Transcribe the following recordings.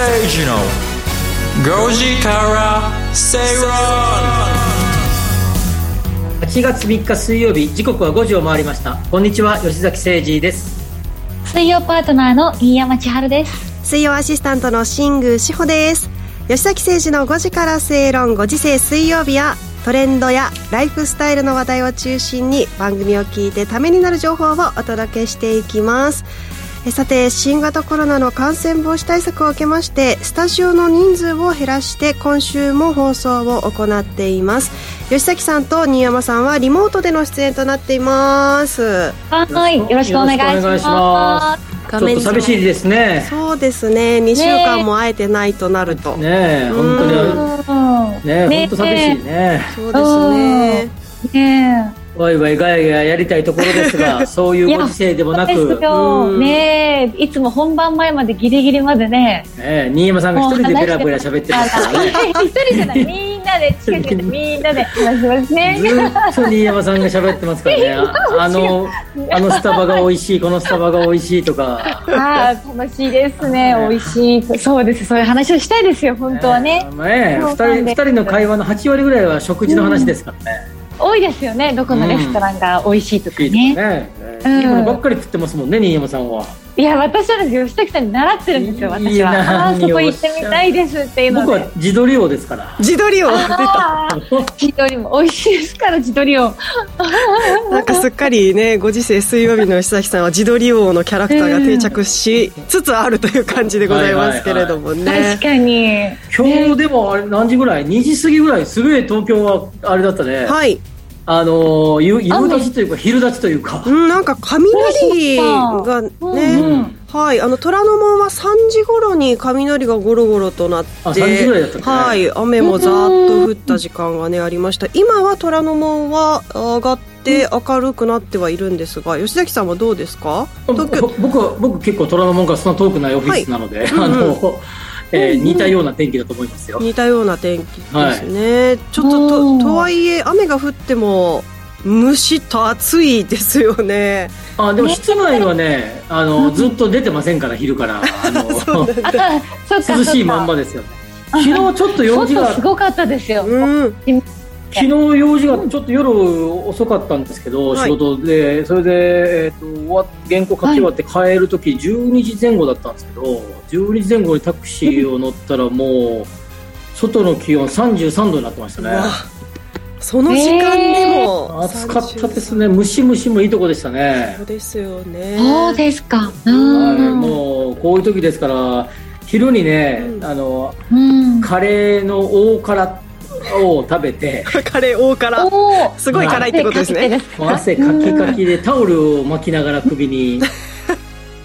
崎誠二の5時から正論8月3日水曜日時刻は5時を回りました。こんにちは吉崎誠二です。水曜パートナーの飯山千春です。水曜アシスタントの新宮志保です。吉崎誠二の5時から正論5時世水曜日はトレンドやライフスタイルの話題を中心に番組を聞いてためになる情報をお届けしていきますさて新型コロナの感染防止対策を受けましてスタジオの人数を減らして今週も放送を行っています。吉崎さんと新山さんはリモートでの出演となっています。はい。よろしくお願いします。ちょっと寂しいですね。そうですね。2週間も会えてないとなると。ねえ。本当に。ねえ。本当寂しいね。そうですね。ねワイワイガヤガヤやりたいところですが そういうご時世でもなく。ねいつも本番前までギリギリまでね。ね新山さんが一人でベラベラ喋ってますからね。一人じゃない。みんなで近くでみんなで。話しますね。ずっと新山さんが喋ってますからね。あのあのスタバが美味しいこのスタバが美味しいとか。ああ楽しいですね。美味しい。そうです。そういう話をしたいですよ本当はね。ね二人二人の会話の8割ぐらいは食事の話ですからね、多いですよね。どこのレストランが美味しいとかね,、いいね。いいものばっかり食ってますもんね新山さんは。いや私はです吉崎さんに習ってるんですよ私は。あそこ行ってみたいですっていうの僕は自撮り王ですから。自撮り王。出た自撮りも美味しいですから自撮り王。なんかすっかりねご時世水曜日の吉崎さんは自撮り王のキャラクターが定着しつつあるという感じでございますけれどもね、確かに。今日でもあれ何時ぐらい？2時過ぎぐらい。すごい東京はあれだったね。はいあの夕夕立ちというか昼立ちというか、うん、なんか雷がね、うん、はい、あの虎ノ門は3時頃に雷がゴロゴロとなってあ3時ぐらいだった、ね、はい、雨もざーっと降った時間がねありました。今は虎ノ門は上がって明るくなってはいるんですが吉崎さんはどうですか？僕は僕結構虎ノ門からそんな遠くないオフィスなので、はい、あの、うんえー、似たような天気だと思いますよ。似たような天気ですね、はい、ちょっとととはいえ雨が降ってもむしっと暑いですよね。あでも室内はねあのずっと出てませんから昼から。あの 涼しいまんまですよね。昨日ちょっと用事がすごかったですよ、うん昨日用事がちょっと夜遅かったんですけど、はい、仕事でそれで、えーと、原稿書き終わって帰る時、はい、12時前後だったんですけど12時前後にタクシーを乗ったらもう外の気温33度になってましたね。その時間でも、暑かったですね。ムシムシもいいとこでしたね。そうですよね。そうですか、はい、もうこういう時ですから昼にね、うん、あの、うん、カレーの大辛を食べて カレー大辛すごい辛いってことですね。汗かきかきでタオルを巻きながら首に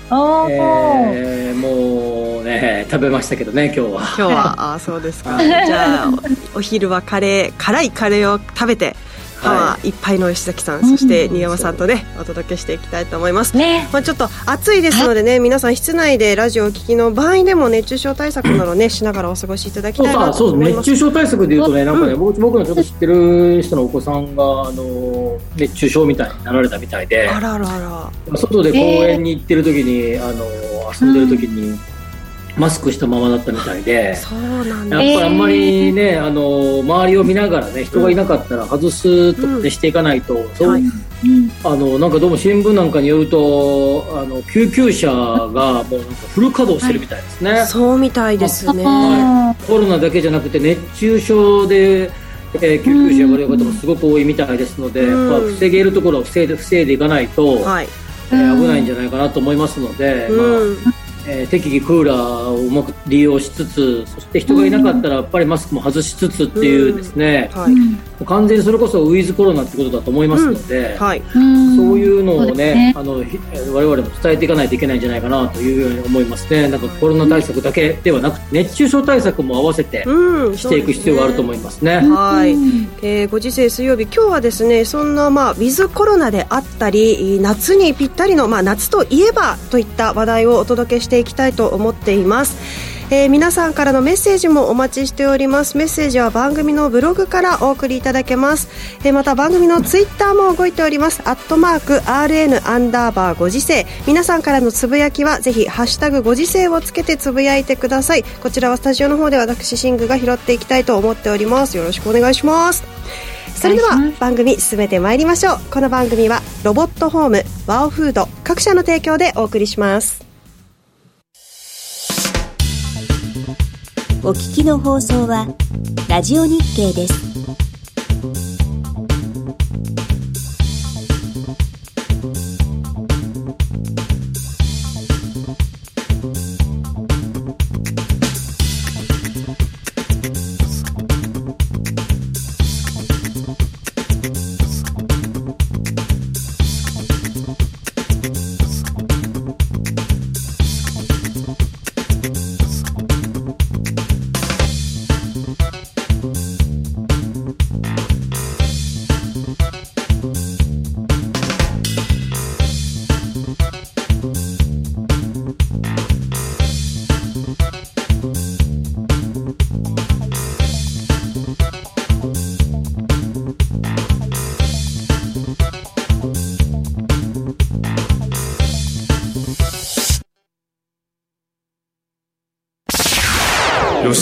えー、もうね食べましたけどね今日は。今日は。あそうですか。じゃあお昼はカレー辛いカレーを食べてパワーい。っぱい。の吉崎さん、はい、そして新山さんとね、お届けしていきたいと思います、ね、まあ、ちょっと暑いです。のでね。皆さん室内でラジオを聞きの場合でも熱中症対策などねしながらお過ごしい。ただきたい。なと思います熱中症対策でいうとねなんかね、うん、僕のちょっと知ってる人のお子さんがあの熱中症みたいになられたみたいで。あららら。外で公園に行ってる時に、あの遊んでる時に、うんマスクしたままだったみたいでそうなんだ。やっぱりあんまりね、えー、あの周りを見ながらね人がいなかったら外すとかしていかないと、そう、はい、あのなんかどうも新聞なんかによるとあの救急車がもうなんかフル稼働してるみたいですね、はい、そうみたいですね、はい、コロナだけじゃなくて熱中症でえー、救急車呼ばれる方もすごく多いみたいですので、うん、まあ、防げるところは防いで防いでいかないと、はい。えー、危ないんじゃないかなと思いますので、うん、まあえー、適宜クーラーをうまく利用しつつそして人がいなかったらやっぱりマスクも外しつつっていうですね、はい、完全にそれこそウィズコロナってことだと思いますので、はい、そういうのをねね。あの我々も伝えていかないといけないんじゃないかなというように思いますね。なんかコロナ対策だけではなくて熱中症対策も合わせてしていく必要があると思いますね。すね。はい、えー、ご時世水曜日今日はですねそんなまあウィズコロナであったり夏にぴったりのまあ夏といえばといった話題をお届けしてしていきたいと思っています。えー、皆さんからのメッセージもお待ちしております。メッセージは番組のブログからお送りいただけます、えー、また番組のツイッターも動いております。アットマーク RN アンダーバーご時世。皆さんからのつぶやきはぜひハッシュタグご時世をつけてつぶやいてください。こちらはスタジオの方で私シングが拾っていきたいと思っております。よろしくお願いします。それでは番組進めてまいりましょう。この番組はロボットホームワオフード各社の提供でお送りしますお聞きの放送はラジオ日経です。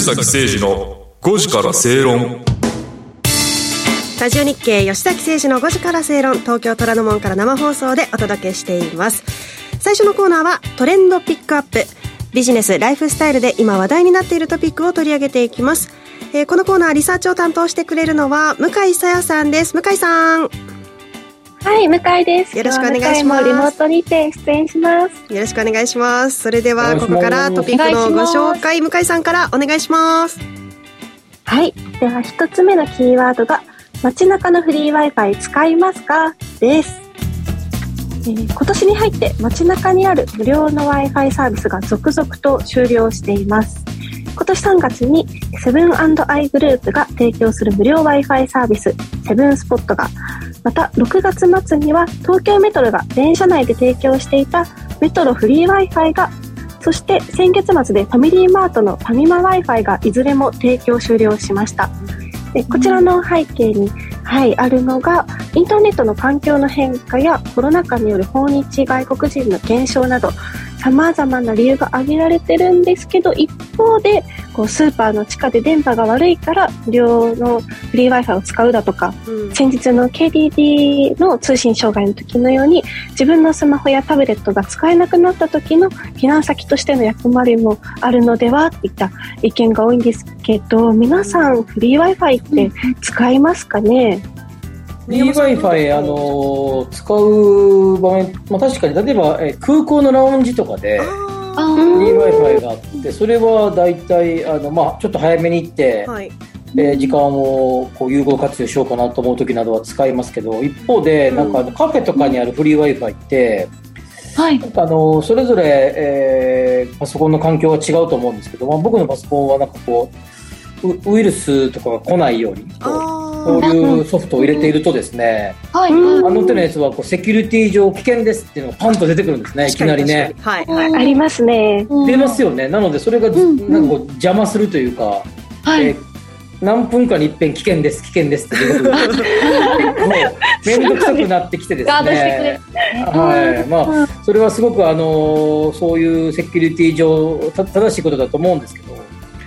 崎誠二の5時から正論。ラジオ日経吉崎誠二の5時から正論。東京虎ノ門から生放送でお届けしています。最初のコーナーはトレンドピックアップ。ビジネスライフスタイルで今話題になっているトピックを取り上げていきます、えー、このコーナーリサーチを担当してくれるのは向井さやさんです。向井さん。はい、向井です。よろしくお願いします。リモートにて出演します。よろしくお願いします。それではここからトピックのご紹介、向井さんからお願いします。はい、では一つ目のキーワードが街中のフリー Wi-Fi 使いますか？です。えー、今年に入って街中にある無料の Wi-Fi サービスが続々と終了しています。今年3月にセブンアイグループが提供する無料 Wi-Fi サービスセブンスポットがまた6月末には東京メトロが電車内で提供していたメトロフリー Wi-Fi がそして先月末でファミリーマートのファミマ Wi-Fi がいずれも提供終了しました。でこちらの背景に、はい、あるのがインターネットの環境の変化やコロナ禍による訪日外国人の減少など様々な理由が挙げられてるんですけど一方でこうスーパーの地下で電波が悪いから無料のフリー Wi-Fi を使うだとか、うん、先日の KDD の通信障害の時のように自分のスマホやタブレットが使えなくなった時の避難先としての役割もあるのではといった意見が多いんですけど皆さんフリー Wi-Fi って使いますかね、うん eWi-Fi、あの使う場面、まあ、確かに例えば、え空港のラウンジとかで eWi-Fi があってそれは大体あの、まあ、ちょっと早めに行って、はい、え時間をこう有効活用しようかなと思う時などは使いますけど一方でなんかカフェとかにあるフリー Wi-Fi って、はい、あのそれぞれ、えー、パソコンの環境は違うと思うんですけど、まあ、僕のパソコンはなんかこうウイルスとかが来ないようにこういうソフトを入れているとですね、はい、あの手のやつはこうセキュリティ上危険ですっていうのがパンと出てくるんですね、いきなりね。はい、はい、ありますね。出ますよね。なのでそれがなんかこう邪魔するというか、はい、えー何分かに一遍危険です危険ですっていうこと面倒 くさくなってきてですね。はい。まあそれはすごくあのそういうセキュリティ上正しいことだと思うんですけど、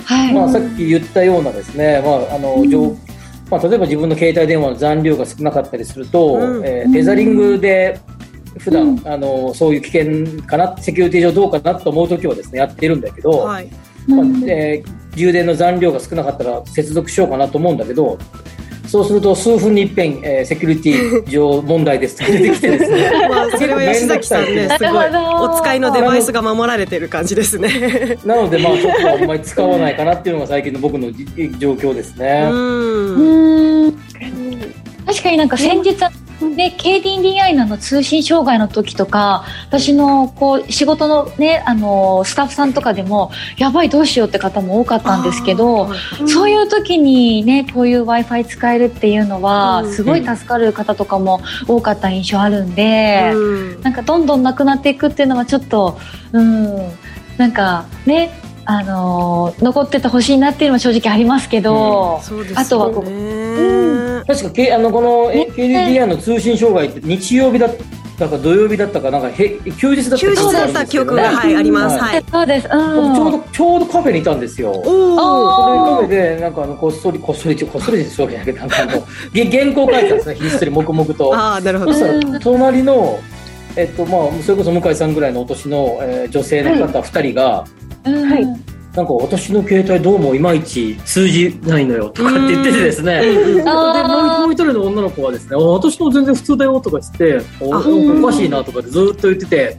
はい、まあさっき言ったようなですねまああの、うん、まあ、例えば自分の携帯電話の残量が少なかったりすると、うん、えー、テザリングで普段、うん、あのそういう危険かなセキュリティ上どうかなと思う時はですねやってるんだけど、はい、まあえー、充電の残量が少なかったら接続しようかなと思うんだけどそうすると数分に一遍、えー、セキュリティ 上問題ですって出てきてですね。まあそれは吉崎さんねす。ごいお使いのデバイスが守られてる感じですね。なのでまあちょっとあんまり使わないかなっていうのが最近の僕の状況ですね。うん。確かになんか先日で KDDI の通信障害の時とか私のこう仕事の,、ね、あのスタッフさんとかでもやばいどうしようって方も多かったんですけど、うん、そういう時に、ね、こういう w i f i 使えるっていうのは、すごい助かる方とかも多かった印象あるんで、うん、なんかどんどんなくなっていくっていうのはちょっと、うん、なんかねあのー、残っててほしいなっていうのも正直ありますけど、うん。ね、あとはこう、うん、確かあのこの KDDI の通信障害って日曜日だったか土曜日だったかなんかへ休日だった休日だった記憶が、はい、あります、はい、そうです、うん、ちょうどちょうどカフェにいたんですよ。おおそれカフェでなんかあのこっそりこっそりこっそりですわけじゃなくてなんかあの原稿書いてたんですねひっそり黙々と。ああなるほど。そしたら隣のえっとまあ、それこそ向井さんぐらいのお年の、えー、女性の方2人が、はい、なんか私の携帯どうもいまいち通じないのよとかって言っててですね、でもう一人の女の子はですね私の全然普通だよとか言っておおかしいなとかってずっと言ってて、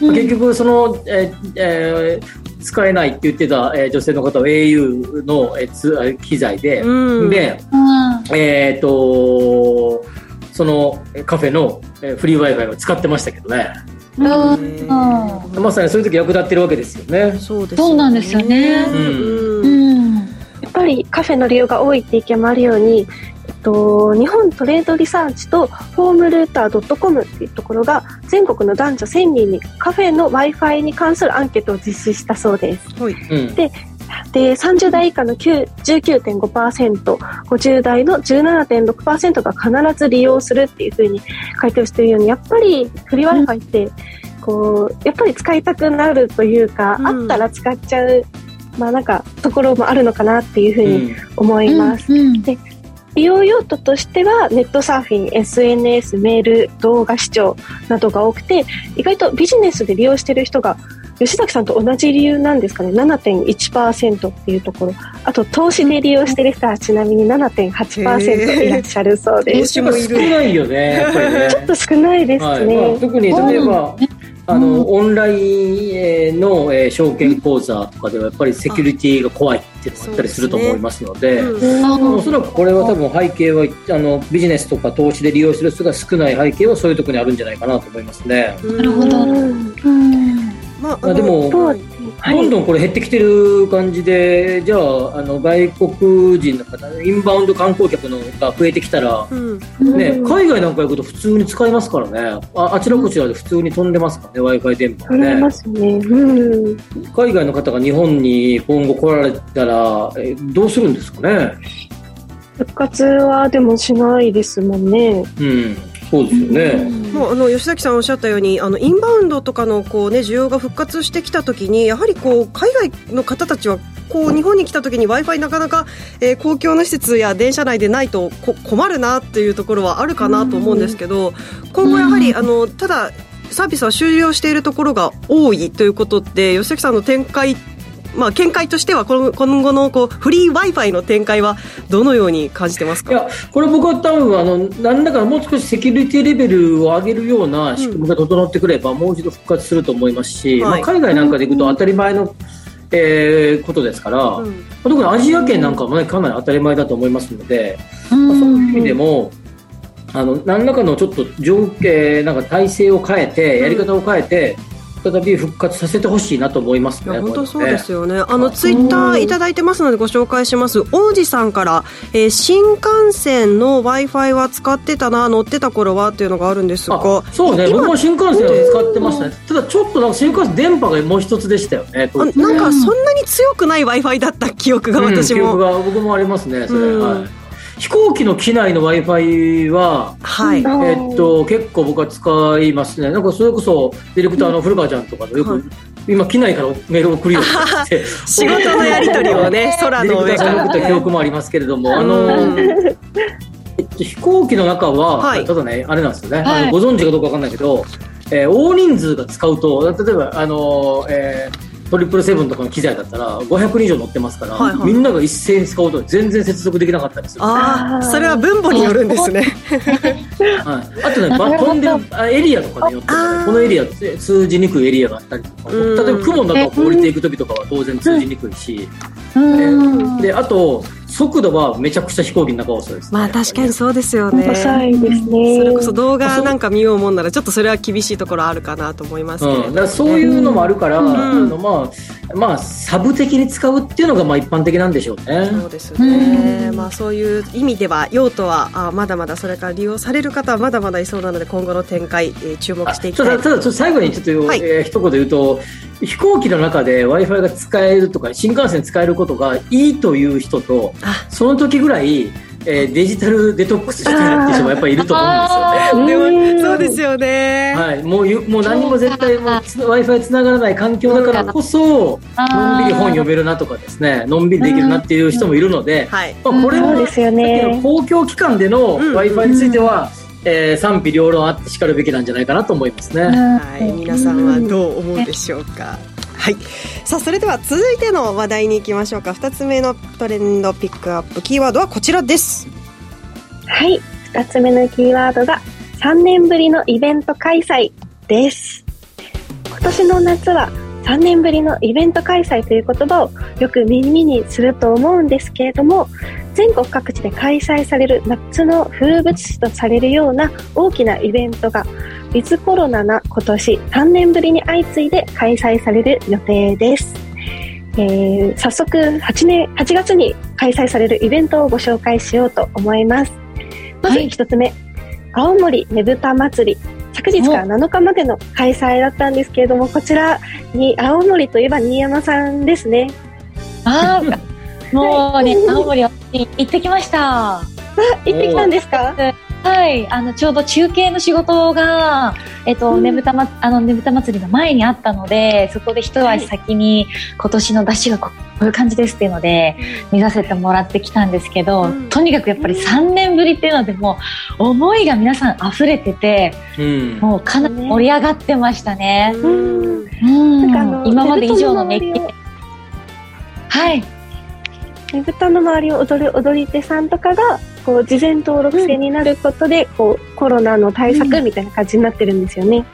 結局その、えーえー、使えないって言ってた、えー、女性の方は au の、えー、つ機材で、で、えっ、ー、とそのカフェのフリー Wi-Fi を使ってましたけどね。まさにそういう時役立ってるわけですよね。そうです、そうなんですよね。うん、やっぱりカフェの利用が多いって意見もあるように、えっと、日本トレードリサーチとホームルーター .com っていうところが全国の男女1000人にカフェの Wi-Fi に関するアンケートを実施したそうです。はい、でで30代以下の19.5%、50代の17.6%が必ず利用するっていうふうに回答しているように、やっぱりフリー Wi-Fi って、こう、やっぱり使いたくなるというか、うん、あったら使っちゃう、まあなんか、ところもあるのかなっていうふうに思います。うんうん、で利用用途としてはネットサーフィン、SNS、メール、動画視聴などが多くて意外とビジネスで利用している人が吉崎さんと同じ理由なんですかね？7.1%っていうところ。あと投資で利用してる人はちなみに7.8%いらっしゃるそうです。少ないよねやっぱりね。ちょっと少ないですね、はい。まあ、特に例えば、あの、うん、オンラインの、えー、証券口座とかではやっぱりセキュリティが怖いっていうのがあったりすると思いますので、ねうん、おそらくこれは多分背景はあのビジネスとか投資で利用する人が少ない背景はそういうところにあるんじゃないかなと思いますね。なるほど、うん。まあ、でも、どんどんこれ減ってきてる感じで、じゃあ、あの外国人の方、インバウンド観光客のが増えてきたら、うん、ね、海外なんか行くと普通に使いますからね、ああちらこちらで普通に飛んでますからね、w i f i 電波ね。ねうん、海外の方が日本に今後来られたら、えどうするんですかね？復活はでもしないですもんね。うんそうですよね。もうあの吉崎さんおっしゃったようにあのインバウンドとかのこうね需要が復活してきたときにやはりこう海外の方たちはこう日本に来たときに Wi-Fi なかなか、えー、公共の施設や電車内でないと困るなっていうところはあるかなと思うんですけど今後やはりあのただサービスは終了しているところが多いということで吉崎さんの展開まあ、見解としては今後のこうフリー w i f i の展開はどのように感じてますか？いやこれ僕は多分あの何らかもう少しセキュリティレベルを上げるような仕組みが整ってくれば、もう一度復活すると思いますし、はい、まあ、海外なんかで行くと当たり前の、えー、ことですから、うん、特にアジア圏なんかも、ね、かなり当たり前だと思いますので、まあ、そういう意味でも。あの何らかのちょっと条件なんか体制を変えてやり方を変えて、再び復活させてほしいなと思いますね。本当そうですよね。あのツイッターいただいてますのでご紹介します。王子さんから、えー、新幹線の Wi-Fi は使ってたな乗ってた頃はっていうのがあるんですが、そうね。僕も新幹線は使ってましたね。ただちょっとなんか新幹線電波がもう一つでしたよね。あなんかそんなに強くない Wi-Fi だった記憶が私も、うん、記憶が僕もありますね。それ、はい飛行機の機内の w i f i は、はい。えっと、結構僕は使いますね。なんかそれこそディレクターの古川ちゃんとかとよく、はい、今機内からメールを送るようになって 仕事のやり取りをね 空の上から。送った記憶もありますけれども、あのえっと、飛行機の中は、はい、ただねあれなんですよね、はい、あのご存知かどうかわかんないけど、えー、大人数が使うと例えばあの、えートリプルセブンとかの機材だったら500人以上乗ってますから、はいはい、みんなが一斉に使うと全然接続できなかったりする、ああそれは分母によるんですね、はい、あとねバ飛んでるエリアとかによってねこのエリア通じにくいエリアがあったりとか例えば雲の中を降りていく時とかは当然通じにくいし、であと速度はめちゃくちゃ飛行機の中は遅いです、ね、まあ確かにそうですよね。遅いですね。それこそ動画なんか見ようもんならちょっとそれは厳しいところあるかなと思いますけれど、ね、うん、そういうのもあるから、うん、あのまあまあサブ的に使うっていうのがまあ一般的なんでしょうね。そうですね、うん、まあそういう意味では用途はあまだまだそれから利用される方はまだまだいそうなので今後の展開、えー、注目していきたい。ただただ最後にちょっと、はい、えー、一言言うと飛行機の中で w i f i が使えるとか新幹線使えることがいいという人とその時ぐらいえー、デジタルデトックスしたいっていう人もやっぱりいると思うんですよね。でもそうですよね。はい、もうもう何も絶対 Wi-Fi つながらない環境だからこそのんびり本読めるなとかですね、のんびりできるなっていう人もいるので、はい、まあこれもですよね。公共機関での Wi-Fi については。えー、賛否両論あってしかるべきなんじゃないかなと思いますね。はい、皆さんはどう思うでしょうか？はい。さあ、それでは続いての話題に行きましょうか。2つ目のトレンドピックアップキーワードはこちらです。はい。2つ目のキーワードが3年ぶりのイベント開催です。今年の夏は3年ぶりのイベント開催という言葉をよく耳にすると思うんですけれども、全国各地で開催される夏の風物詩とされるような大きなイベントがウィズコロナな今年3年ぶりに相次いで開催される予定です。えー、早速8年8月に開催されるイベントをご紹介しようと思います。まず1つ目、はい、青森ねぶた祭り。昨日から7日までの開催だったんですけれどもこちらに青森といえば新山さんですね。ああ もうね、青森行ってきました。行ってきたんですか？はい、あのちょうど中継の仕事が、えっと、ねぶたま、あのねぶた祭りの前にあったので、そこで一足先に今年の出汁がこういう感じですっていうので、見させてもらってきたんですけど、うん、とにかくやっぱり3年ぶりっていうのでも思いが皆さん溢れてて、うん、もうかなり盛り上がってましたね。うん、うん。今まで以上の熱気。はい。ねぶたの周りを踊る踊り手さんとかがこう事前登録制になることで、こうコロナの対策みたいな感じになってるんですよね。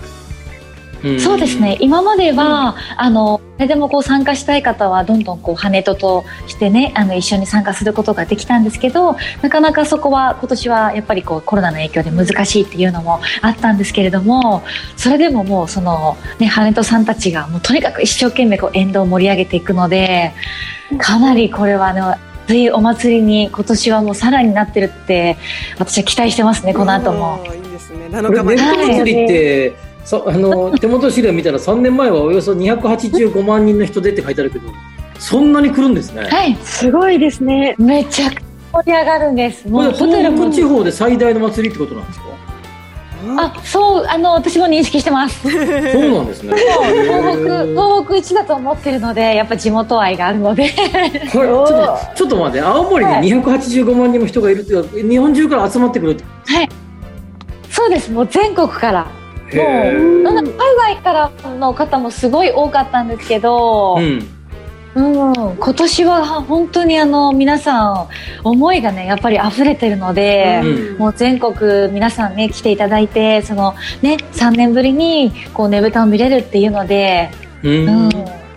そうですね。今までは、うん、あの誰でもこう参加したい方はどんどんこう羽ととしてねあの一緒に参加することができたんですけどなかなかそこは今年はやっぱりこうコロナの影響で難しいっていうのもあったんですけれどもそれでももうその、ね、羽とさんたちがもうとにかく一生懸命こう沿道を盛り上げていくのでかなりこれは、ね、熱いお祭りに今年はもうさらになってるって私は期待してますねこの後も。いいですね7日祭りって、はいそあの 手元資料見たら3年前はおよそ285万人の人出って書いてあるけどそんなに来るんですね。はい。すごいですね。めちゃくちゃ盛り上がるんです。もうホテル地方で最大の祭りってことなんですか？あそうあの私も認識してます。そうなんですね。東北東北一だと思ってるのでやっぱ地元愛があるので。ちょっとちょっと待って青森に285万人の人がいるっていう日本中から集まってくるはい。そうです。もう全国からもう海外からの方もすごい多かったんですけど、うんうん、今年は本当にあの皆さん思いがねやっぱり溢れてるので、うん、もう全国皆さんね来ていただいてそのね3年ぶりにこうねぶたを見れるっていうので、うん、うん、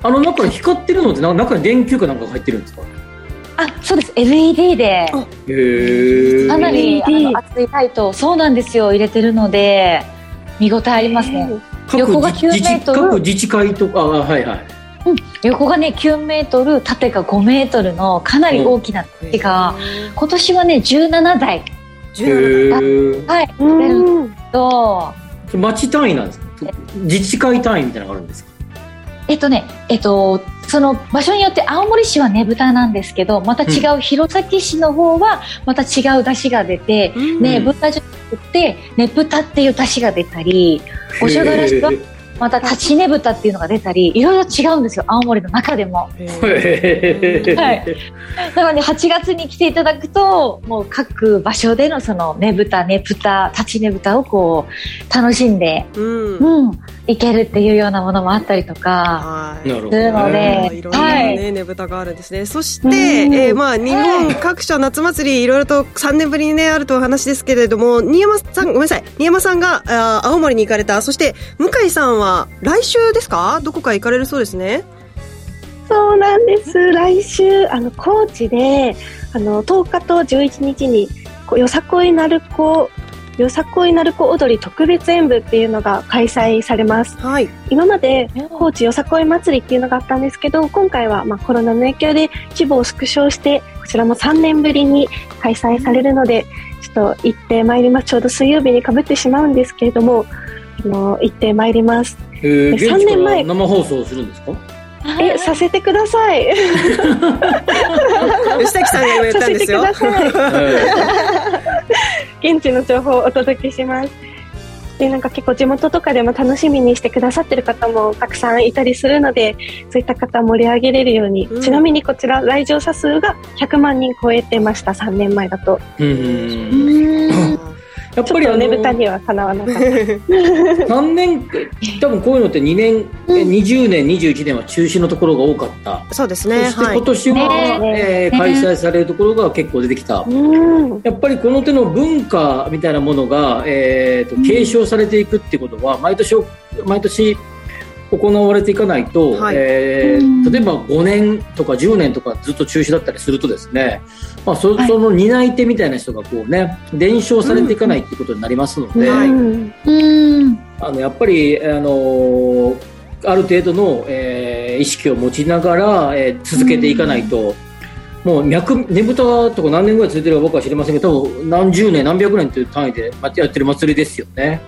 あの中に光ってるのって中に電球かなんか入ってるんですか？あそうです。LED で。かなりあの熱いライトそうなんですよ入れてるので見応えありますね。横が9メートル。各自治会とかはいはい。うん、横がね9メートル縦が5メートルのかなり大きな木が今年はね17台。17台はい出ると町単位なんですか？自治会単位みたいなのがあるんですか？えっとねえっとその場所によって青森市はねぶたなんですけどまた違う弘前市の方はまた違う出汁が出て、うん、ねぶたじゃなくてねぶたっていう出汁が出たりお正月はまた立ちねぶたっていうのが出たりいろいろ違うんですよ。青森の中でも。はい、だからね8月に来ていただくともう各場所でのそのねぶたねぶた立ちねぶたをこう楽しんで、うん、うん、いけるっていうようなものもあったりとか。するので、はい、いろんなね、ねぶたがあるんですね。そして、えー、まあ日本各所夏祭りいろいろと3年ぶりにねあるとお話ですけれども新山さんごめんなさい。新山さんがあ青森に行かれた。そして向井さんはは来週ですか？どこか行かれるそうですね。そうなんです。来週あの高知であの10日と11日によさこい鳴子よさこい鳴子踊り特別演舞っていうのが開催されます、はい、今まで高知よさこい祭りっていうのがあったんですけど今回はまあコロナの影響で規模を縮小してこちらも3年ぶりに開催されるのでちょっと行ってまいります。ちょうど水曜日にかぶってしまうんですけれどもの行ってまいります。えー、3年前。生放送するんですか？え、させてください。吉崎さんが言ったんですよ。現地の情報をお届けします。でなんか結構地元とかでも楽しみにしてくださってる方もたくさんいたりするのでそういった方盛り上げれるように、うん、ちなみにこちら来場者数が100万人超えてました。3年前だと。うんやっぱりねぶたにはかなわなかった3年多分こういうのって2年、うん、20年21年は中止のところが多かった。そうですねそして今年は、はい、えー、開催されるところが結構出てきた、やっぱりこの手の文化みたいなものが、えーと、継承されていくっていうことは毎年毎年行われていかないと、はい、えー、例えば5年とか10年とかずっと中止だったりするとですね、まあ、そその担い手みたいな人がこうね伝承されていかないっていうことになりますので、あのやっぱりあのある程度の、えー、意識を持ちながら、えー、続けていかないと。もう脈ねぶたとか何年ぐらい続いてるか僕は知りませんけど多分何十年何百年という単位でやってる祭りですよね。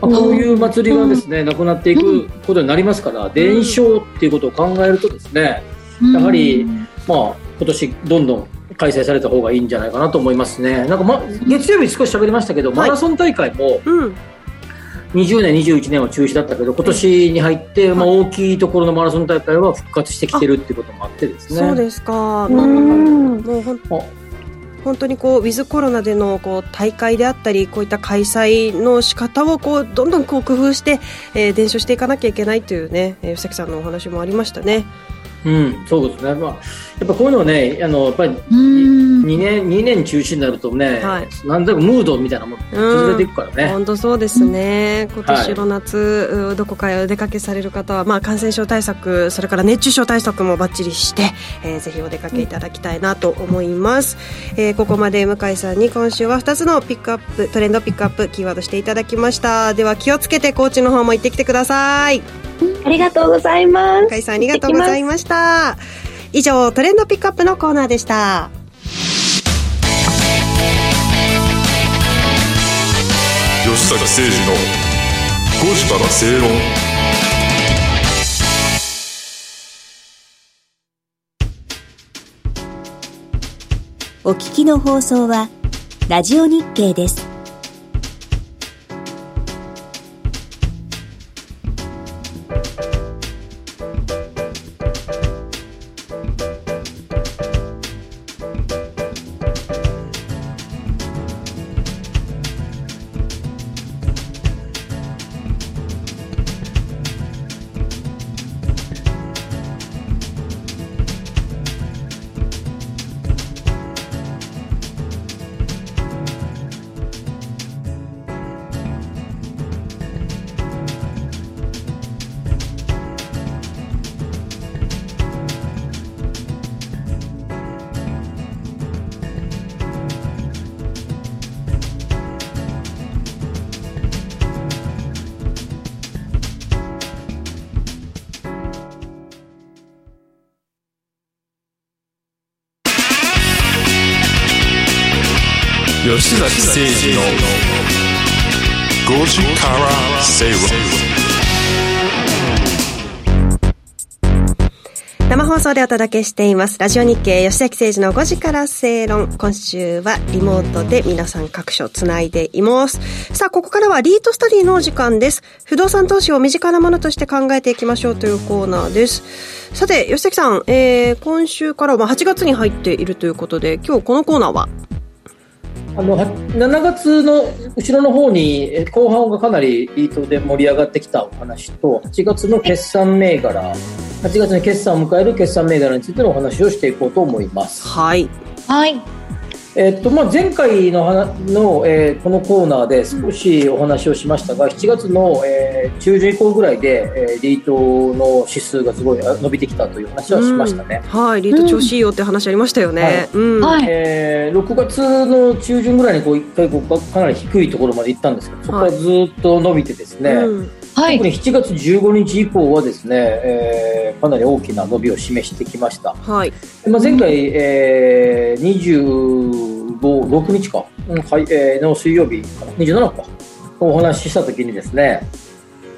まあ、こういう祭りがですね、なくなっていくことになりますから、伝承っていうことを考えるとですね、やはり、まあ、今年どんどん開催された方がいいんじゃないかなと思いますね。なんか、ま、月曜日少し喋りましたけど、マラソン大会も、20年、21年は中止だったけど、今年に入って、まあ、大きいところのマラソン大会は復活してきてるっていうこともあってですね。そうですか。うん。もう本当本当にこうウィズコロナでのこう大会であったりこういった開催の仕方をこうどんどんこう工夫して、えー、伝承していかなきゃいけないというね吉崎さんのお話もありましたね。うん、そうですね。まあ、やっぱこういうのはね、あの、やっぱり、2年、2年中止になるとね、はい、なんだかムードみたいなもの崩れていくからね。本当そうですね。今年の夏、はい、どこかへお出かけされる方は、まあ、感染症対策、それから熱中症対策もばっちりして、えー、ぜひお出かけいただきたいなと思います。うん、えー、ここまで向井さんに今週は2つのピックアップ、トレンドピックアップ、キーワードしていただきました。では気をつけて、コーチの方も行ってきてください。ありがとうございます。向井さんありがとうございました。以上、トレンドピックアップのコーナーでした。吉坂誠二の5時から正論。お聞きの放送は、ラジオ日経です。吉崎誠二の5時から正論生放送でお届けしています。ラジオ日経吉崎誠二の5時から正論。今週はリモートで皆さん各所つないでいます。さあ、ここからはリートスタディのお時間です。不動産投資を身近なものとして考えていきましょうというコーナーです。さて、吉崎さん、えー、今週からは8月に入っているということで、今日このコーナーはあの7月の後ろの方に後半がかなりリートで盛り上がってきたお話と8月の決算銘柄8月に決算を迎える決算銘柄についてのお話をしていこうと思います。はい、はいえっとまあ、前回のの、えー、このコーナーで少しお話をしましたが、7月の、えー、中旬以降ぐらいで、えー、リートの指数がすごい伸びてきたという話はしましたね、うん、はい、リート調子いいよって話ありましたよね、うん。はい、えー、6月の中旬ぐらいにこう1回こうかなり低いところまで行ったんですけどそこからずっと伸びてですね、はいうんはい、特に7月15日以降はですね、えー、かなり大きな伸びを示してきました。はい。まあ、前回、えー、25、6日か、はいえー、の水曜日かな、27か、お話ししたときにですね、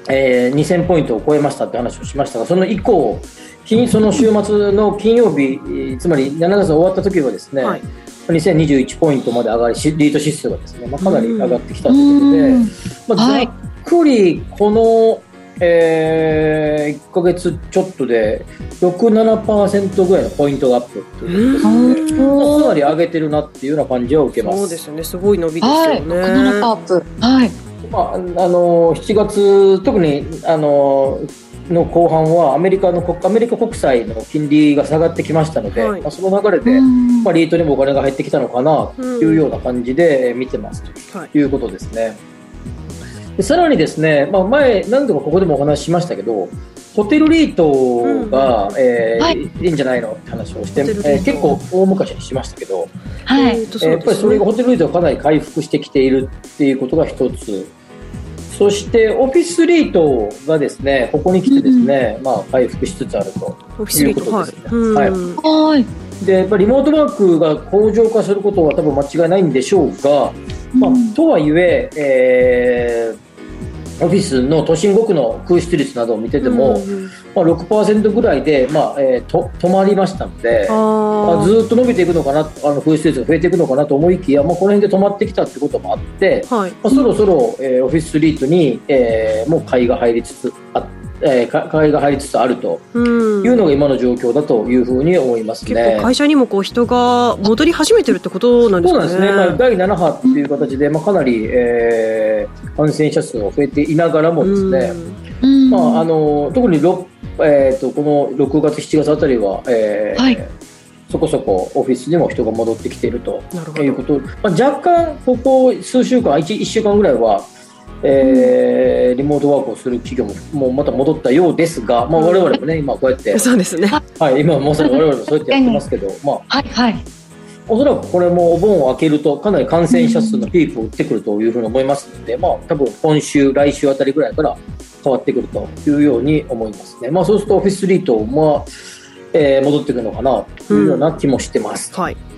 えー、2000ポイントを超えましたって話をしましたがその以降その週末の金曜日つまり7月終わった時はですね、はい、2021ポイントまで上がりリート指数がですね、まあ、かなり上がってきたということで、まあ、くりこの、えー、1か月ちょっとで67%ぐらいのポイントがアップということですね、かなり上げてるなっていうような感じを受けます。そうですね。すごい伸びですよね、はい、67%アップ。はい。まあ、あの7月特にあのの後半はアメリカのアメリカ国債の金利が下がってきましたので、はい、まあ、その流れで、まあ、リートにもお金が入ってきたのかなというような感じで見てますということですね。でさらにですね、まあ、前何度かここでもお話ししましたけどホテルリートが、うん、えーはい、いいんじゃないのって話をして、えー、結構大昔にしましまたけど、はい、えー、やっぱりそれがホテルリートがかなり回復してきているっていうことが一つ。そしてオフィスリートがですねここに来てですね、うん、まあ回復しつつあるということですね。はい。はい、でやっぱりリモートワークが向上化することは多分間違いないんでしょうが、まあ、とはいええーオフィスの都心5区の空室率などを見てても、うん、まあ、6%ぐらいで、まあえー、と止まりましたので、まあ、ずっと伸びていくのかなあの空室率が増えていくのかなと思いきや、まあ、この辺で止まってきたってこともあって、はい、まあ、そろそろ、えー、オフィスリートに、えー、もう買いが入りつつあって。えー、買いが入りつつあるというのが今の状況だというふうに思いますね。結構会社にもこう人が戻り始めてるってことなんですかね。そうなんですね。まあ、第7波っていう形で、まあ、かなり、えー、感染者数が増えていながらもですね、まあ、あの特にえーと、この6月、7月あたりは、えー、はいそこそこオフィスにも人が戻ってきているということ、まあ、若干、ここ数週間1、1週間ぐらいはえー、リモートワークをする企業ももうまた戻ったようですが、まあ、我々もね今こうやってそうですね、はい、今まさに我々もそうやってやってますけど、まあはいはい、おそらくこれもお盆を明けるとかなり感染者数のピークを打ってくるというふうに思いますので、まあ、多分今週来週あたりぐらいから変わってくるというように思いますね、まあ、そうするとオフィスリートも、えー、戻ってくるのかなというような気もしてます。うん、はい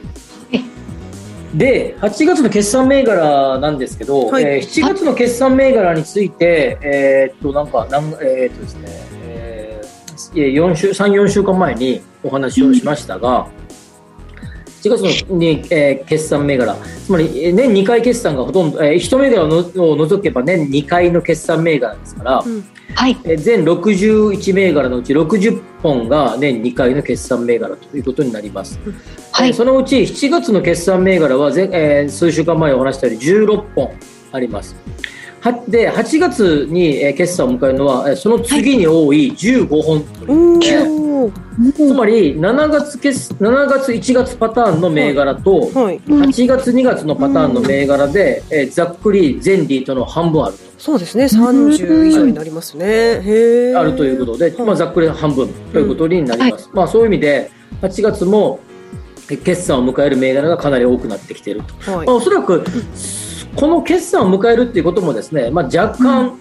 で、8月の決算銘柄なんですけど、はい、えー、7月の決算銘柄について、えー、っと、なんか、なんえー、っとですね、えー、4週、3、4週間前にお話をしましたが、7月のに、えー、決算銘柄、つまり年2回決算がほとんど、えー、1銘柄を除けば年2回の決算銘柄ですから、うん。はい、全61銘柄のうち60本が年2回の決算銘柄ということになります、はい、そのうち7月の決算銘柄は前、えー、数週間前お話したように16本ありますで8月に決算を迎えるのはその次に多い15本、はい、つまり7月決7月1月パターンの銘柄と8月2月のパターンの銘柄で、えざっくり全リートの半分あると。そうですね。30以上になりますね、へあるということで、まあ、ざっくり半分ということになります、うん。はい、まあ、そういう意味で8月も決算を迎える銘柄がかなり多くなってきていると、はい。まあ、おそらくこの決算を迎えるっていうこともですね、まあ、若干、うん、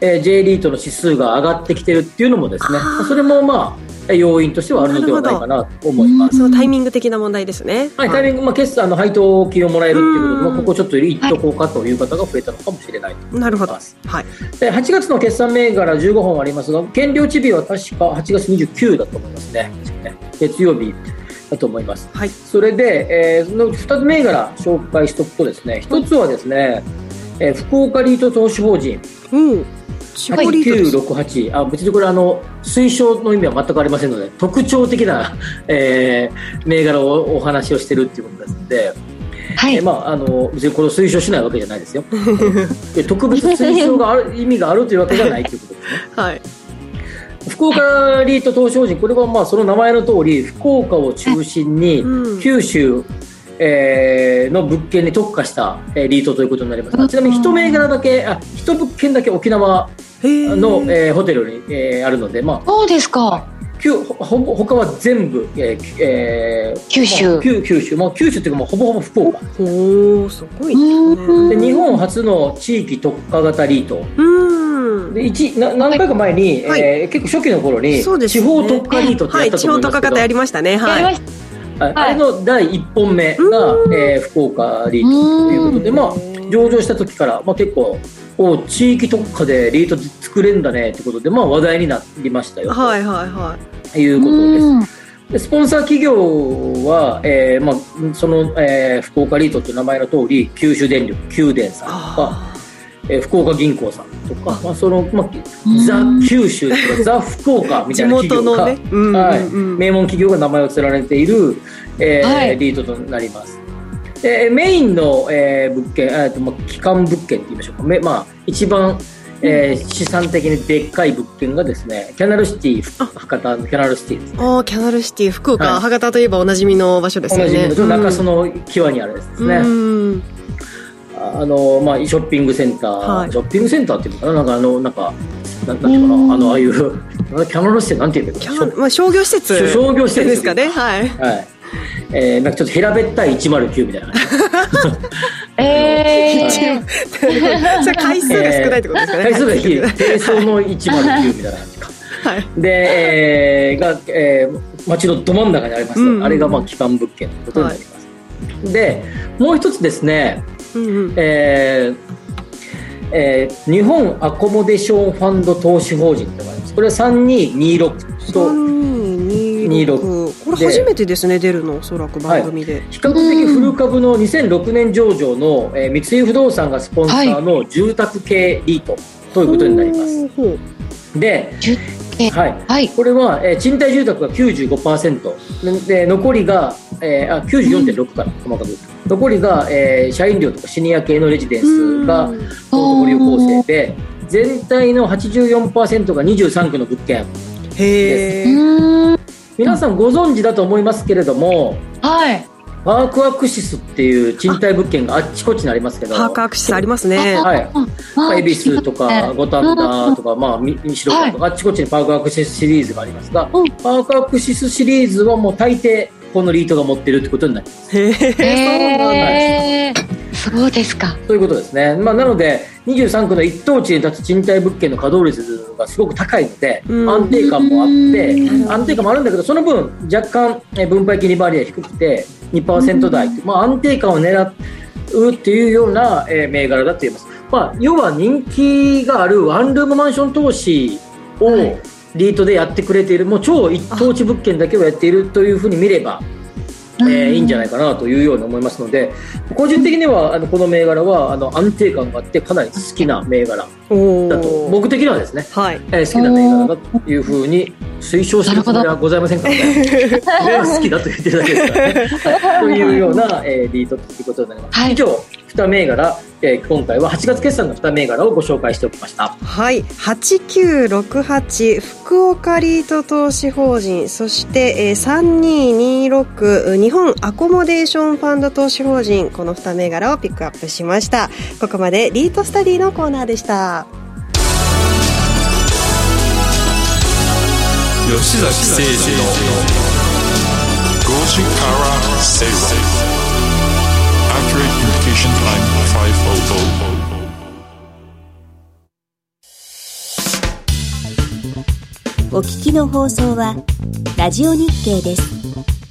えー、J リートの指数が上がってきてるっていうのもですね、それもまあ要因としてはあるのではないかなと思います。そのタイミング的な問題ですね。はい、タイミング、まあ、決算の配当金をもらえるっていうことで、まあ、ここちょっといっとこうかという方が増えたのかもしれないとなるほど。はい。で、8月の決算銘柄15本ありますが、減量地日は確か8月29だと思いますね。月曜日。だと思います。はい、それで、えー、その2つ銘柄紹介しておくとですね、1つはですね、えー、福岡リート投資法人。うん。8968あ別にこれあの推奨の意味は全くありませんので特徴的な、えー、銘柄をお話をしてるっていうことですので、はい。えー、まあ、あの別にこれを推奨しないわけじゃないですよ。特別推奨がある意味があるというわけじゃないということですね。はい福岡リート投資法人これはまあその名前の通り福岡を中心に九州、えー、の物件に特化した、えー、リートということになりますちなみに一銘柄だけあ一物件だけ沖縄の、えー、ホテルに、えー、あるのでまあそうですかほぼ他は全部、えーえー、九州、九九州。もう九州っていうかもうほぼほぼ福岡。おおすごいで日本初の地域特化型リート。で一な何回か前に、はい、えー、結構初期の頃に、ね、地方特化リートってやったと思います。けど、はい、地方特化型やりましたね。はい、あれの第1本目が、えー、福岡リートということで、まあ、上場した時から、まあ、結構を地域特化でリート作れるんだねってことで、まあ、話題になりましたよ。はいはいはいいうことです。でスポンサー企業は、えーまあ、その、えー福岡リートという名前の通り九州電力九電さんとか、えー福岡銀行さんとか、まあそのまあ、ザ・九州とかザ・福岡みたいな企業が、地元のね。うんうんうん。はい、名門企業が名前を連ねている、えーはい。リートとなります。でメインの、えー物件、えーとまあ、基幹物件って言いましょうか、めまあ、一番、えー資産的にでっかい物件がですねキャナルシティ博多のキャナルシティですね。ああキャナルシティ福岡、はい。博多といえばおなじみの場所ですよね。同じの中洲の際にあるやつですね、うん。あのまあ、ショッピングセンター、はい。ショッピングセンターっていうのかな？なんかあのなんかななんていうかな？あのああいうキャナルシティなんていうのキャナまあ、商業施設商業施設ですかね？はい。はい。えー、なんかちょっと平べったい109みたいな。えー、それ回数が少ないってことですかね、回数が低い。はい。低層の109みたい。な感じかはい。で、えーが、えー街のど真ん中にあります、うんうんあれがまあ基幹物件とい。うことになります、でもう一つですね、うんうんえーえー日本アコモデーションファンド投資法人とい。うのがありますこれは3226と3226これ初めてですね出るのおそらく番組で、比較的古株の2006年上場の、えー三井不動産がスポンサーの住宅系リートということになります、で、えはい、はい。これは、えー賃貸住宅が95%で残りが、えー、あ94.6から細かく残りが、えー社員寮とかシニア系のレジデンスがポートフォリオ構成で全体の84%が23区の物件へえうん皆さんご存知だと思いますけれどもはい。パークアクシスっていう賃貸物件があっちこっちにありますけどパークアクシスありますね。はい。あ恵比寿とか五反田とか、まあ、み西六とか、あっちこっちにパークアクシスシリーズがありますが、うん。パークアクシスシリーズはもう大抵このリートが持ってるってことになります。へえそうなんだ。えー、そうですか。ということですね。まあ、なので、23区の一等地に立つ賃貸物件の稼働率がすごく高いので、うん。安定感もあってう、ん。安定感もあるんだけど、その分、若干え分配金利回りが低くて、2%台、まあ、安定感を狙うっていうような、えー銘柄だと言えます。まあ、要は人気があるワンルームマンション投資をリートでやってくれている、もう超一等地物件だけをやっているというふうに見れば、えーいいんじゃないかなというように思いますので個人的にはあのこの銘柄はあの安定感があってかなり好きな銘柄おだと。お僕的にはですね、はい。えー好きな銘柄だというふうに推奨するつもりはございませんからね。好きだと言ってるだけですからね。というような、えーリードということになります、はい。以上2銘柄、えー今回は8月決算の2銘柄をご紹介しておきました。はい。8968福岡リート投資法人そして、えー、3226日本アコモデーションファンド投資法人この2銘柄をピックアップしました。ここまでリートスタディのコーナーでした。吉崎誠二。の5時から正論 Accurate indication Time 500お聞きの放送はラジオ日経です。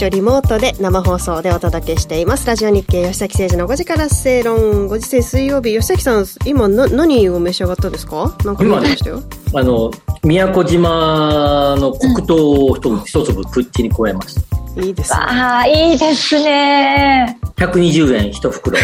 今日は各所リモートで生放送でお届けしています。ラジオ日経吉崎誠二の5時から正論。5時世水曜日。吉崎さん今な何を召し上がったんですか？なんか今ましたよ。あの宮古島の黒糖を一一粒口に加えました、いいですね。ああいいですね。120円一袋。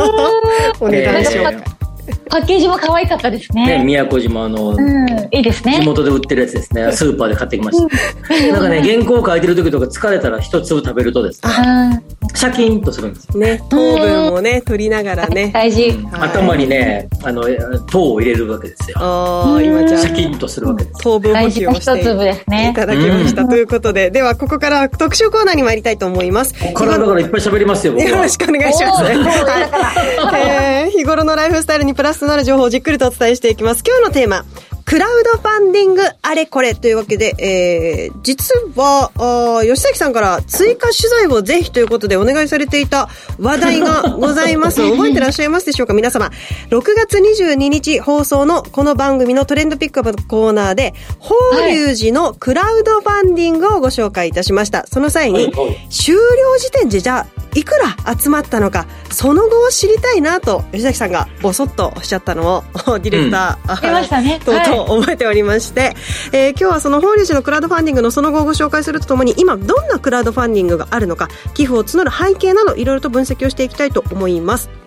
お値段紹介、えパッケージも可愛かったですね。ね宮古島のうんいいですね。地元で売ってるやつですね。スーパーで買ってきました。なんかね原稿書いてる時とか疲れたら一粒食べるとですね。うんシャキンとするんですよ。ね。糖分をね取りながらね。大事。はい。頭にねあの糖を入れるわけですよ。ああ今じゃシャキンとするわけです。糖分補給をしていねただきました、ということでではここから特集コーナーに参りたいと思います。ここからだからいっぱい喋りますよ僕は。よろしくお願いします。はい えー日頃のライフスタイルにプラスとなる情報をじっくりとお伝えしていきます。今日のテーマ、クラウドファンディングあれこれというわけで、えー、実は、あー吉崎さんから追加取材をぜひということでお願いされていた話題がございます。覚えてらっしゃいますでしょうか？皆様。6月22日放送のこの番組のトレンドピックアップのコーナーで、法隆寺のクラウドファンディングをご紹介いたしました。その際に、終了時点でじゃあいくら集まったのかその後を知りたいなと吉崎さんがボソッとおっしゃったのをディレクター、出ましたねとうはい覚えておりまして、えー今日はその法隆寺のクラウドファンディングのその後をご紹介するとともに今どんなクラウドファンディングがあるのか寄付を募る背景などいろいろと分析をしていきたいと思います。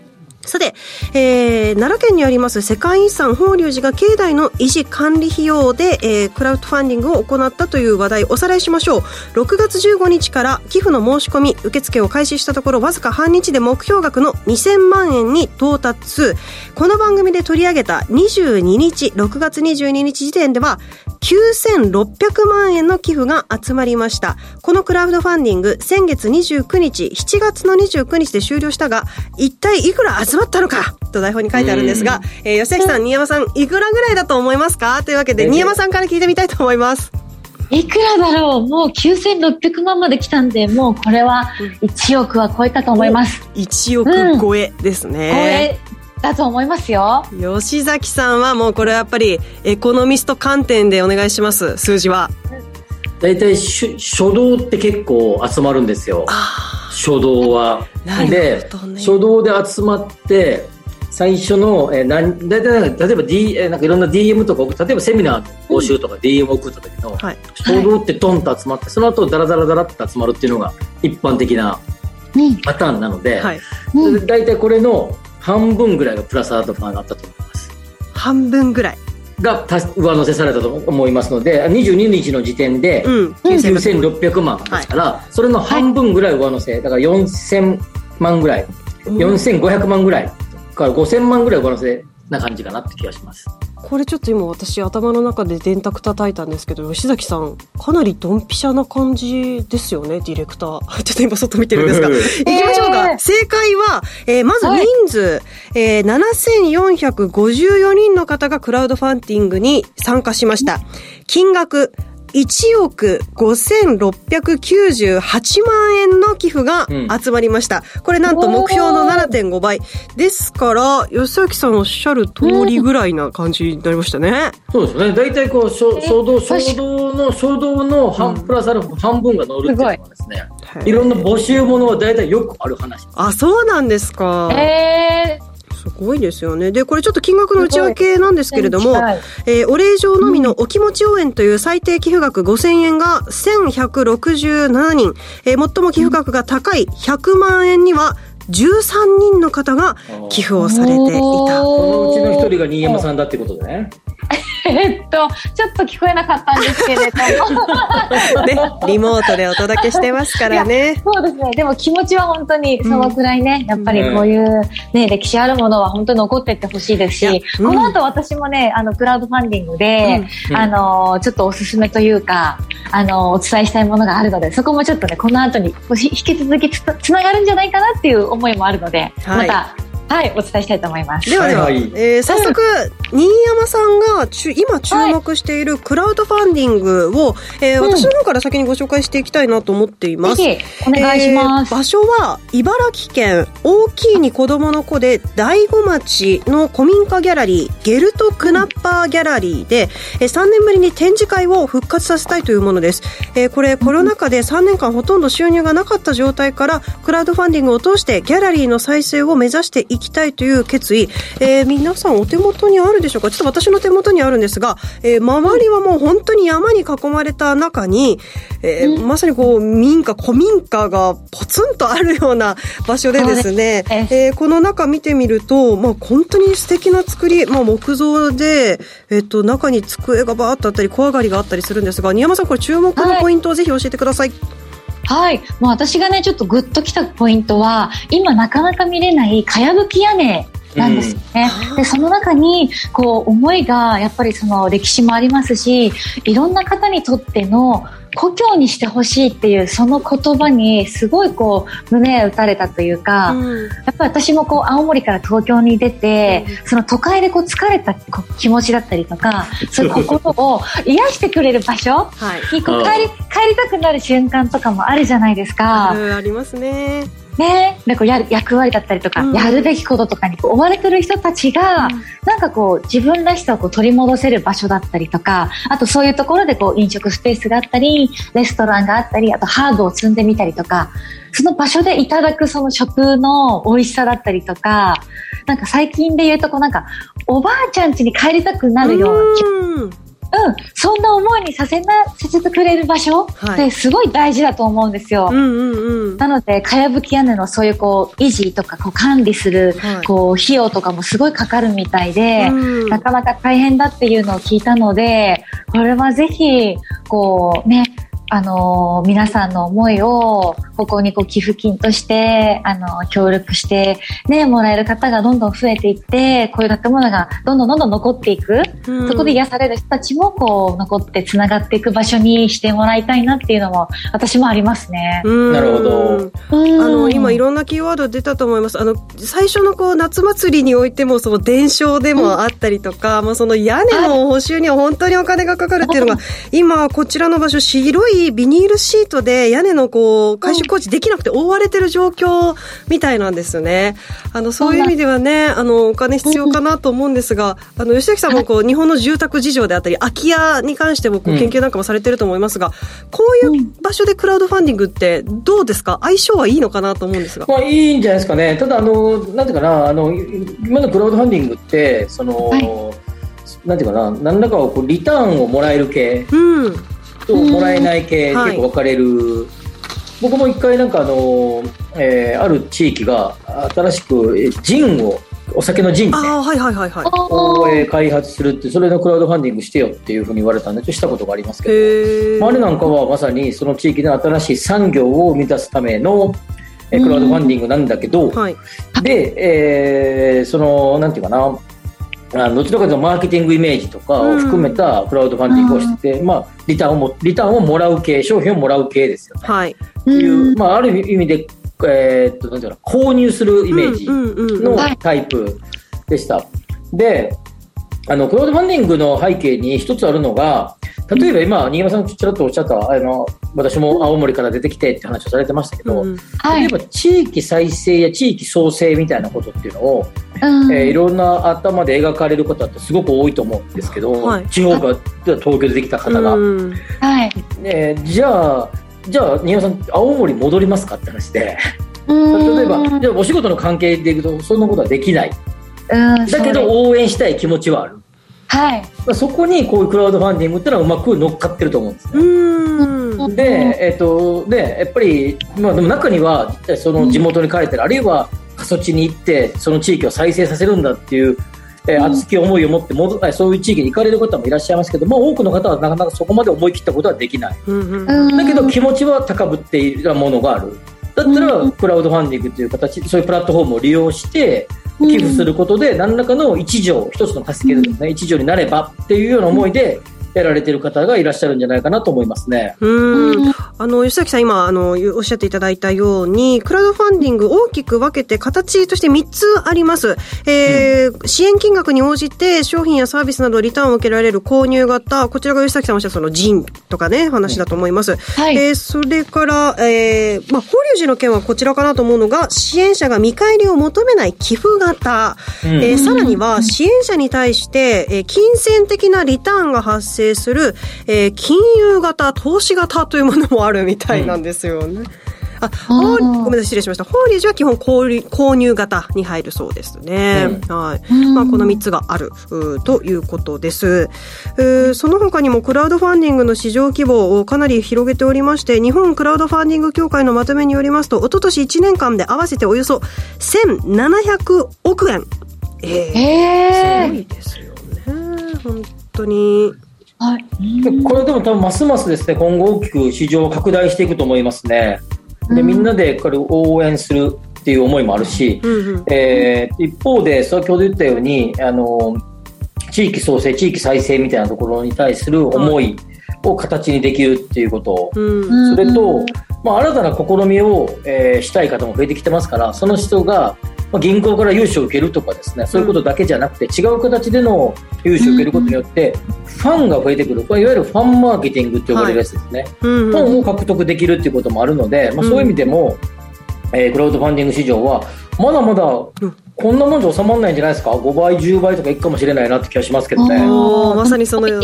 さて、えー奈良県にあります世界遺産法隆寺が境内の維持管理費用で、えークラウドファンディングを行ったという話題おさらいしましょう。6月15日から寄付の申し込み受付を開始したところわずか半日で目標額の2000万円に到達。この番組で取り上げた22日6月22日時点では9600万円の寄付が集まりました。このクラウドファンディング先月29日7月の29日で終了したが一体いくら集まったのかと台本に書いてあるんですが、えー吉崎さん新山さんいくらぐらいだと思いますか？というわけで新山さんから聞いてみたいと思います。いくらだろう？もう9600万まで来たんでもうこれは1億は超えたと思います。1億超えです超ね、えだと思いますよ。吉崎さんはもうこれはやっぱりエコノミスト観点でお願いします数字は大体し書道って結構集まるんですよ。書道は。なるで書道で集まって最初の、えー、なん大体例えば、D えーなんかいろんな DM とか送例えばセミナーの募集とか DM 送った時の、はい。書道ってトンと集まってその後ダラダラダラって集まるっていうのが一般的なうん。パターンなので、はい。それで大体これの半分ぐらいがプラスアルファがあったと思います。半分ぐらいが上乗せされたと思いますので22日の時点でうん。9600万ですから、それの半分ぐらい上乗せだから4000万ぐらい。4500万ぐらいから5000万ぐらい上乗せな感じかなって気がします。これちょっと今私頭の中で電卓叩いたんですけど吉崎さんかなりドンピシャな感じですよねディレクター。ちょっと今外見てるんですが。うんいきましょうか、えー。正解は、えーまず人数、えー7454人の方がクラウドファンディングに参加しました。金額1億5698万円の寄付が集まりました。これなんと目標の7.5倍。ですから、吉崎さんおっしゃる通りぐらいな感じになりましたね。そうですね。大体こう衝衝動衝動の衝動の半プラスアルファ半分が乗るっていうのはですね。はい。いろんな募集ものは大体よくある話。あ、そうなんですか。えすごいですよね。で、これちょっと金額の内訳なんですけれども、はい。えーお礼状のみのお気持ち応援という最低寄付額5000円が1167人、えー最も寄付額が高い100万円には13人の方が寄付をされていた。そのうちの一人が新山さんだってことでね えっとちょっと聞こえなかったんですけれども。ね、リモートでお届けしてますからね。そうですね。でも気持ちは本当にそのくらいね、やっぱりこういうね、歴史あるものは本当に残っていってほしいですし、うん。この後私もね、あの、クラウドファンディングで、うん。あの、ちょっとおすすめというか、あの、お伝えしたいものがあるので、そこもちょっとね、この後に引き続きつつながるんじゃないかなっていう思いもあるので、はい。また、はいお伝えしたいと思います。ではでは、はいはい。えー早速、新山さんがちゅ今注目しているクラウドファンディングを、えー私の方から先にご紹介していきたいなと思っています。ぜひお願いします、えー場所は茨城県大きいに子供の子で大子町の古民家ギャラリーゲルトクナッパーギャラリーで、えー3年ぶりに展示会を復活させたいというものです、えーこれコロナ禍で3年間ほとんど収入がなかった状態からクラウドファンディングを通してギャラリーの再生を目指していきたいという決意、えー皆さんお手元にあるでしょうか？ちょっと私の手元にあるんですが、えー周りはもう本当に山に囲まれた中に、えーまさにこう民家古民家がポツンとあるような場所でですねえーこの中見てみると、まあ、本当に素敵な作り、まあ、木造で、えっと、中に机がバーッとあったり小上がりがあったりするんですが新山さんこれ注目のポイントをぜひ教えてください、はい。もう私がね、ちょっとグッときたポイントは、今なかなか見れないかやぶき屋根なんですよね。で、その中に、こう、思いが、やっぱりその歴史もありますし、いろんな方にとっての故郷にしてほしいっていう、その言葉に、すごいこう、胸打たれたというか、うん。やっぱり私もこう青森から東京に出て、その都会でこう疲れた気持ちだったりとか、そういう心を癒してくれる場所はい。にこう帰り帰りたくなる瞬間とかもあるじゃないですか。うんありますねね、でこうやる役割だったりとか、うん。やるべきこととかに追われてる人たちが、なんかこう自分らしさをこう取り戻せる場所だったりとか、あとそういうところでこう飲食スペースがあったり、レストランがあったり、あとハーブを積んでみたりとか、その場所でいただくその食の美味しさだったりとか、なんか最近で言うとこうなんか、おばあちゃん家に帰りたくなるような気うん。うん、そんな思いにさせな、させてくれる場所はい。ってすごい大事だと思うんですよ。うんうんうん。なので、かやぶき屋根のそういうこう、維持とかこう管理する、はい。こう、費用とかもすごいかかるみたいで、うん。なかなか大変だっていうのを聞いたので、これはぜひ、こうね、あのー皆さんの思いを、ここにこう寄付金として、あのー協力して、ね、もらえる方がどんどん増えていって、こういう建物がどんどんどんどん残っていく。うんそこで癒される人たちも、こう、残って繋がっていく場所にしてもらいたいなっていうのも、私もありますね。うんなるほどあの今いろんなキーワード出たと思います。あの最初のこう夏祭りにおいてもその伝承でもあったりとか、もうその屋根の補修には本当にお金がかかるっていうのが、今こちらの場所白いビニールシートで屋根のこう改修工事できなくて覆われてる状況みたいなんですよね。あのそういう意味ではね、あのお金必要かなと思うんですが、あの吉崎さんもこう日本の住宅事情であったり空き家に関してもこう研究なんかもされてると思いますが、こういう場所でクラウドファンディングってどうですか？相性はいいのかなと思うんですが。まあいいんじゃないですかね。ただあのなんていうかなあの今のクラウドファンディングってその、なんていうかな何らかをこうリターンをもらえる系うん。ともらえない系、はい結構分かれる。僕も一回なんかあの、えーある地域が新しくえージンをお酒のジンはいはいはいはい。を、えー開発するってそれのクラウドファンディングしてよっていうふうに言われたんでちょっとしたことがありますけど。まああれなんかはまさにその地域で新しい産業を生み出すためのえークラウドファンディングなんだけど、はい。で、えーその、なんていうかな、あどちらかというとマーケティングイメージとかを含めたクラウドファンディングをしてて、まあ、リターンをも、リターンをもらう系、商品をもらう系ですよね。はい。っていう、まあ、ある意味で、えーっと、なんていう購入するイメージうんうんうんのタイプでした。で、あの、クラウドファンディングの背景に一つあるのが、例えば今、新山さんちらっとおっしゃった、あの、私も青森から出てきてって話をされてましたけど、うん。はい。例えば地域再生や地域創生みたいなことっていうのを、うん。えーいろんな頭で描かれる方ってすごく多いと思うんですけど、はい。地方が東京でできた方が、うん。はい。えーじゃあじゃあ新山さん青森戻りますかって話で。例例えばじゃあお仕事の関係でいくとそんなことはできない。うん、だけど応援したい気持ちはある、はい。まあ、そこにこういうクラウドファンディングっていうのはうまく乗っかってると思うんですねうん。で、えっ、と、で、やっぱり、まあでも中には、その地元に帰ってる、あるいは過疎地に行って、その地域を再生させるんだっていう、えー熱き思いを持って戻えそういう地域に行かれる方もいらっしゃいますけども、多くの方はなかなかそこまで思い切ったことはできない。うんうんだけど気持ちは高ぶっているものがある。だったら、クラウドファンディングという形、そういうプラットフォームを利用して、寄付することで、何らかの一助、一つの助けるですね、一助になればっていうような思いで、えやられてる方がいらっしゃるんじゃないかなと思いますね。うん。あの、吉崎さん今、あの、おっしゃっていただいたように、クラウドファンディング大きく分けて形として3つあります。えー、うん、支援金額に応じて商品やサービスなどリターンを受けられる購入型、こちらが吉崎さんおっしゃったその人とかね、話だと思います。うん、はい。えー、それから、えー、まあ、法隆寺の件はこちらかなと思うのが、支援者が見返りを求めない寄付型。うん、えー、さらには、支援者に対して、えー、金銭的なリターンが発生する、えー、金融型、投資型というものもあるみたいなんですよね。うんあ、ごめんなさい、失礼しました。法律は基本購入型に入るそうですね。うん、はい。まあ、この3つがある、ということです。その他にもクラウドファンディングの市場規模をかなり広げておりまして、日本クラウドファンディング協会のまとめによりますと、おととし1年間で合わせておよそ1700億円。えー、えー、すごいですよね。本当に。はい、これでも多分ますますですね、今後大きく市場を拡大していくと思いますね。でみんなでこれを応援するっていう思いもあるし、えー、一方で先ほど言ったようにあの地域創生地域再生みたいなところに対する思いを形にできるっていうこと、それと、まあ、新たな試みを、えー、したい方も増えてきてますからその人がまあ、銀行から融資を受けるとかですね、そういうことだけじゃなくて、違う形での融資を受けることによって、ファンが増えてくる。これいわゆるファンマーケティングって呼ばれるやつですね。ファンを獲得できるっていうこともあるので、まあ、そういう意味でも、えー、クラウドファンディング市場は、まだまだこんなもんじゃ収まらないんじゃないですか？5倍10倍とかいくかもしれないなって気がしますけどね。まさにそのう。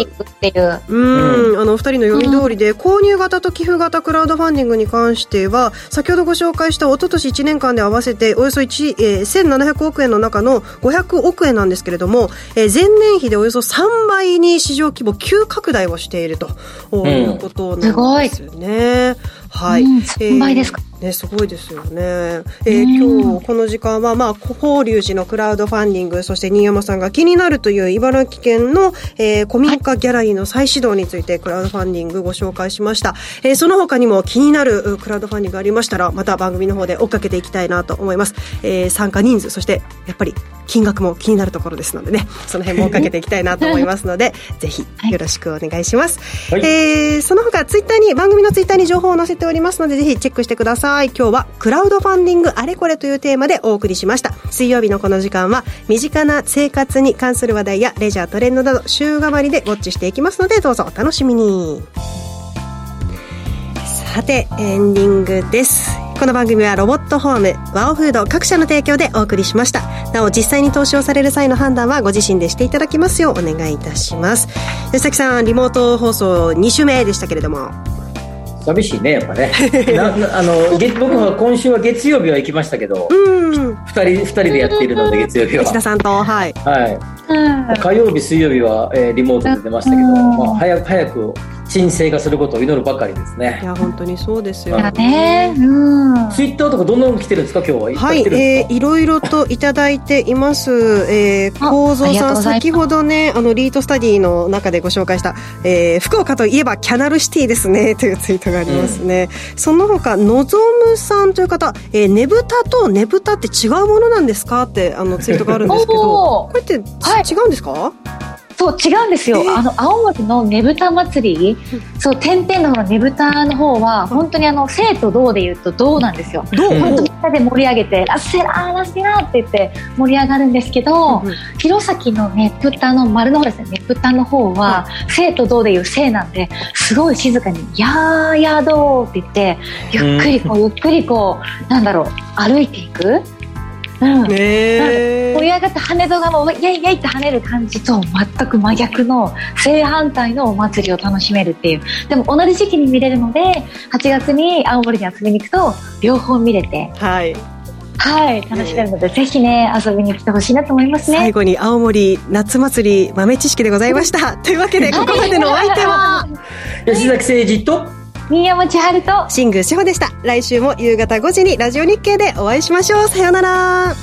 ん、あの2人の読み通りで、購入型と寄付型クラウドファンディングに関しては先ほどご紹介した一昨年1年間で合わせておよそ1、えー、1700億円の中の500億円なんですけれども、えー、前年比でおよそ3倍に市場規模急拡大をしていると。いうことなんですね。うんはい。うん、3倍ですか、えー、ね、すごいですよね。えー、今日この時間は、まあ、法隆寺のクラウドファンディング、そして新山さんが気になるという茨城県の、えー、古民家ギャラリーの再始動についてクラウドファンディングご紹介しました。えー、その他にも気になるクラウドファンディングがありましたら、また番組の方で追っかけていきたいなと思います。えー、参加人数、そしてやっぱり金額も気になるところですのでね、その辺も追っかけていきたいなと思いますので、ぜひよろしくお願いします。はい、えー、その他ツイッターに、番組のツイッターに情報を載せておりますので、ぜひチェックしてください。今日はクラウドファンディングあれこれというテーマでお送りしました。水曜日のこの時間は、身近な生活に関する話題やレジャートレンドなど週替わりでウォッチしていきますので、どうぞお楽しみに。さて、エンディングです。この番組はロボットホーム、ワオフード各社の提供でお送りしました。なお、実際に投資をされる際の判断はご自身でしていただきますようお願いいたします。吉崎さん、リモート放送2週目でしたけれども。寂しいねやっぱね。なあの僕は今週は月曜日は行きましたけど、うん、2人二人でやっているので月曜日は。内田さんとはい、はい、火曜日水曜日は、えー、リモートで出ましたけど、まあ、早く早く沈静化することを祈るばかりですね。いや本当にそうですよね。うん。ツイッターとかどんなの来てるんですか？今日は。はい、えー、いろいろといただいています。えー、構造さん先ほどねあのリートスタディの中でご紹介した、えー、福岡といえばキャナルシティですねというツイートがありますね。うん、その他のぞむさんという方、えー、ねぶたとねぶたって違うものなんですか？ってあのツイートがあるんですけど、これって、はい、違うんですか？そう違うんですよ、えー、あの青森のねぶた祭り、うん、そう点々のねぶたの方は本当にあの生と銅でいうと銅なんですよ。本当みんなで盛り上げて「ラッセラーラッセラー」って言って盛り上がるんですけど、うん、弘前のねぶたの丸の方ですね。ねぶたの方は、うん、生と銅でいう生なんですごい静かに「やーやーどー」って言ってゆっくりこう、ゆっくりこうなんだろう歩いていく。うん、ね盛り上がって羽戸がもうイェイイェイって跳ねる感じと全く真逆の正反対のお祭りを楽しめるっていう。でも同じ時期に見れるので8月に青森に遊びに行くと両方見れて。はい。はい、楽しめるので、ぜひね、遊びに来てほしいなと思いますね。最後に青森夏祭り豆知識でございました。というわけで、ここまでのお相手は、吉崎誠二と、新山千春と新宮志保でした。来週も夕方5時にラジオ日経でお会いしましょう。さようなら。は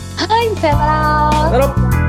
いさようなら